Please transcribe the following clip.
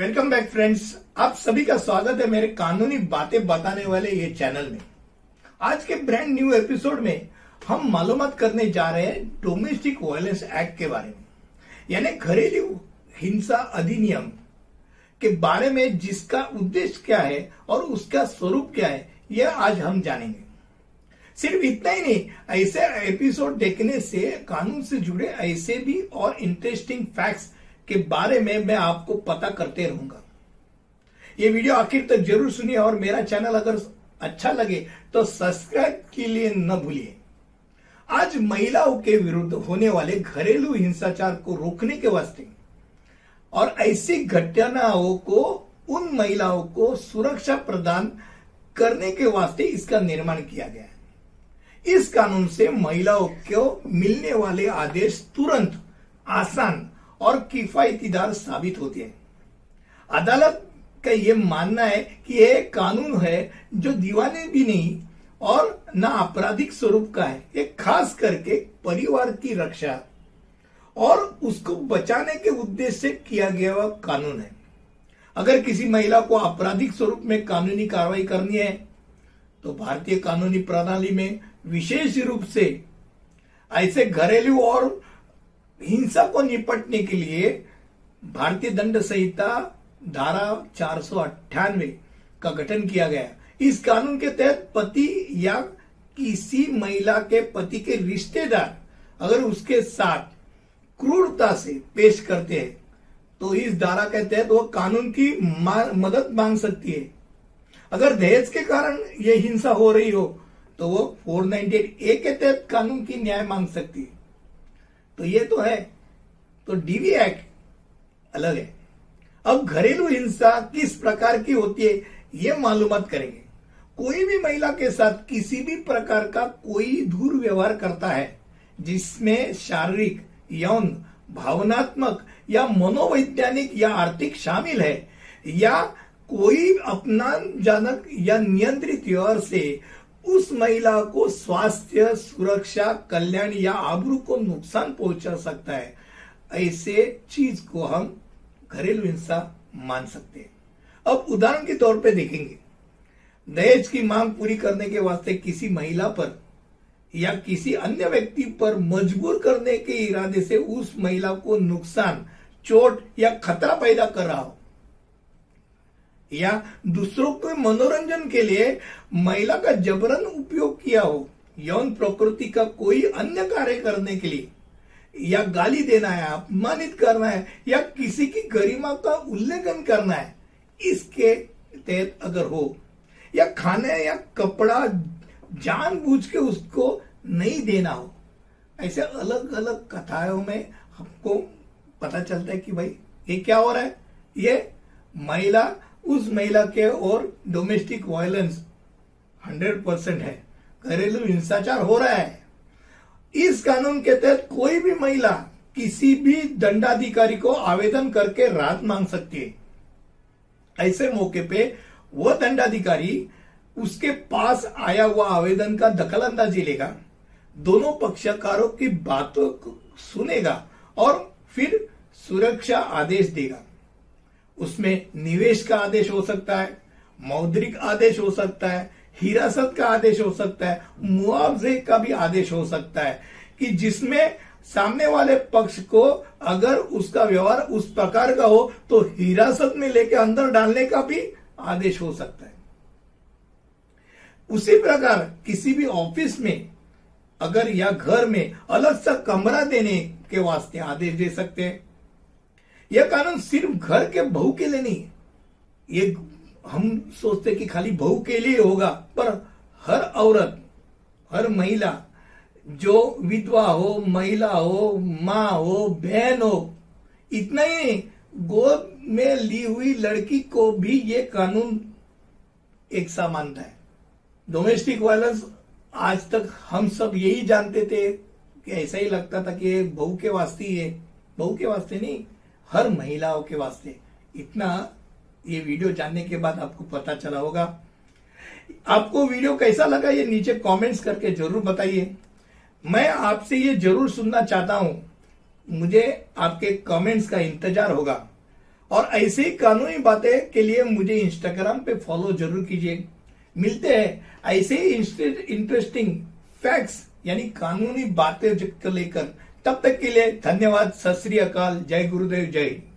Welcome back friends आप सभी का स्वागत है मेरे कानूनी बातें बताने वाले ये चैनल में। आज के ब्रांड न्यू एपिसोड में हम मालूम करने जा रहे हैं डोमेस्टिक वायलेंस एक्ट के बारे में। यानी घरेलू हिंसा अधिनियम के बारे में जिसका उद्देश्य क्या है और उसका स्वरूप क्या है, यह आज हम जानेंगे। सिर्फ़ इतना ही नहीं, ऐसे एपिसोड देखने से, कानून से जुड़े ऐसे भी और इंटरेस्टिंग फैक्ट्स के बारे में मैं आपको पता करते रहूँगा। ये वीडियो आखिर तक ज़रूर सुनिए और मेरा चैनल अगर अच्छा लगे तो सब्सक्राइब के लिए न भूलिए। आज महिलाओं के विरुद्ध होने वाले घरेलू हिंसाचार को रोकने के वास्ते और ऐसी घटनाओं को, उन महिलाओं को सुरक्षा प्रदान करने के वास्ते इसका निर्माण किया गया है। इस कानून से महिलाओं को मिलने वाले आदेश तुरंत आसान और किफायतीदार साबित होते हैं। अदालत का यह मानना है कि यह कानून है जो दीवाने भी नहीं और न आपराधिक स्वरूप का है। ये खास करके परिवार की रक्षा और उसको बचाने के उद्देश्य से किया गया कानून है। अगर किसी महिला को आपराधिक स्वरूप में कानूनी कार्रवाई करनी है तो भारतीय कानूनी प्रणाली में विशेष रूप से ऐसे घरेलू और हिंसा को निपटने के लिए भारतीय दंड संहिता धारा चार सौ अट्ठानवे का गठन किया गया इस कानून के तहत पति या किसी महिला के पति के रिश्तेदार अगर उसके साथ क्रूरता से पेश करते हैं तो इस धारा के तहत वो कानून की मदद मांग सकती है। अगर दहेज के कारण ये हिंसा हो रही हो तो वो 498 ए के तहत कानून की न्याय मांग सकती है। तो ये तो है। तो डीवी एक्ट अलग है। अब घरेलू हिंसा किस प्रकार की होती है, ये मालूम करेंगे। कोई भी महिला के साथ किसी भी प्रकार का कोई दुर्व्यवहार करता है, जिसमें शारीरिक, यौन, भावनात्मक या मनोवैज्ञानिक या आर्थिक शामिल है, या कोई अपनाजनक या नियंत्रित व्यवहार से उस महिला को स्वास्थ्य, सुरक्षा, कल्याण या आबरू को नुकसान पहुँचा सकता है। ऐसे चीज़ को हम घरेलू हिंसा मान सकते हैं। अब उदाहरण के तौर पे देखेंगे। दहेज की मांग पूरी करने के वास्ते किसी महिला पर या किसी अन्य व्यक्ति पर मजबूर करने के इरादे से उस महिला को नुकसान, चोट या खतरा पैदा कर रहा हो। या दूसरों के मनोरंजन के लिए महिला का जबरन उपयोग किया हो, यौन प्रकृति का कोई अन्य कार्य करने के लिए, या गाली देना है, अपमानित करना है, या किसी की गरिमा का उल्लेखन करना है, इसके तहत अगर हो, या खाने या कपड़ा जानबूझ के उसको नहीं देना हो, ऐसे अलग अलग कथाओं में हमको पता चलता है कि भाई, ये क्या हो रहा है? ये महिला उस महिला के और डोमेस्टिक वायलेंस 100 परसेंट है। घरेलू हिंसाचार हो रहा है। इस कानून के तहत कोई भी महिला किसी भी दंडाधिकारी को आवेदन करके राहत मांग सकती है। ऐसे मौके पे वह दंडाधिकारी उसके पास आया हुआ आवेदन का दखल अंदाजी लेगा, दोनों पक्षकारों की बातों को सुनेगा और फिर सुरक्षा आदेश देगा। उसमें निवेश का आदेश हो सकता है, मौद्रिक आदेश हो सकता है, हिरासत का आदेश हो सकता है, मुआवजे का भी आदेश हो सकता है कि जिसमें सामने वाले पक्ष को अगर उसका व्यवहार उस प्रकार का हो तो हिरासत में लेके अंदर डालने का भी आदेश हो सकता है। उसी प्रकार किसी भी ऑफ़िस में अगर या घर में अलग सा कमरा देने के वास्ते आदेश दे सकते हैं। यह कानून सिर्फ़ घर के बहू के लिए नहीं ये हम सोचते कि खाली बहू के लिए होगा, पर हर औरत, हर महिला, जो विधवा हो, महिला हो, माँ हो, बहन हो, इतना ही गोद में ली हुई लड़की को भी ये कानून एक सा मानता है। डोमेस्टिक वायलेंस आज तक हम सब यही जानते थे कि ऐसा ही लगता था कि बहू के वास्ते ही है। बहू के वास्ते नहीं हर महिलाओं के वास्ते। इतना ये वीडियो जानने के बाद आपको पता चला होगा। आपको वीडियो कैसा लगा ये नीचे कमेंट्स करके ज़रूर बताइए। मैं आपसे ये ज़रूर सुनना चाहता हूँ। मुझे आपके कमेंट्स का इंतज़ार होगा। और ऐसी कानूनी बातें के लिए मुझे इंस्टाग्राम पे फॉलो ज़रूर कीजिए। मिलते हैं। ऐसे ही इंटरेस्टिंग फैक्ट्स यानी कानूनी बातें लेकर तब तक के लिए धन्यवाद। सत श्री अकाल। जय गुरुदेव। जय।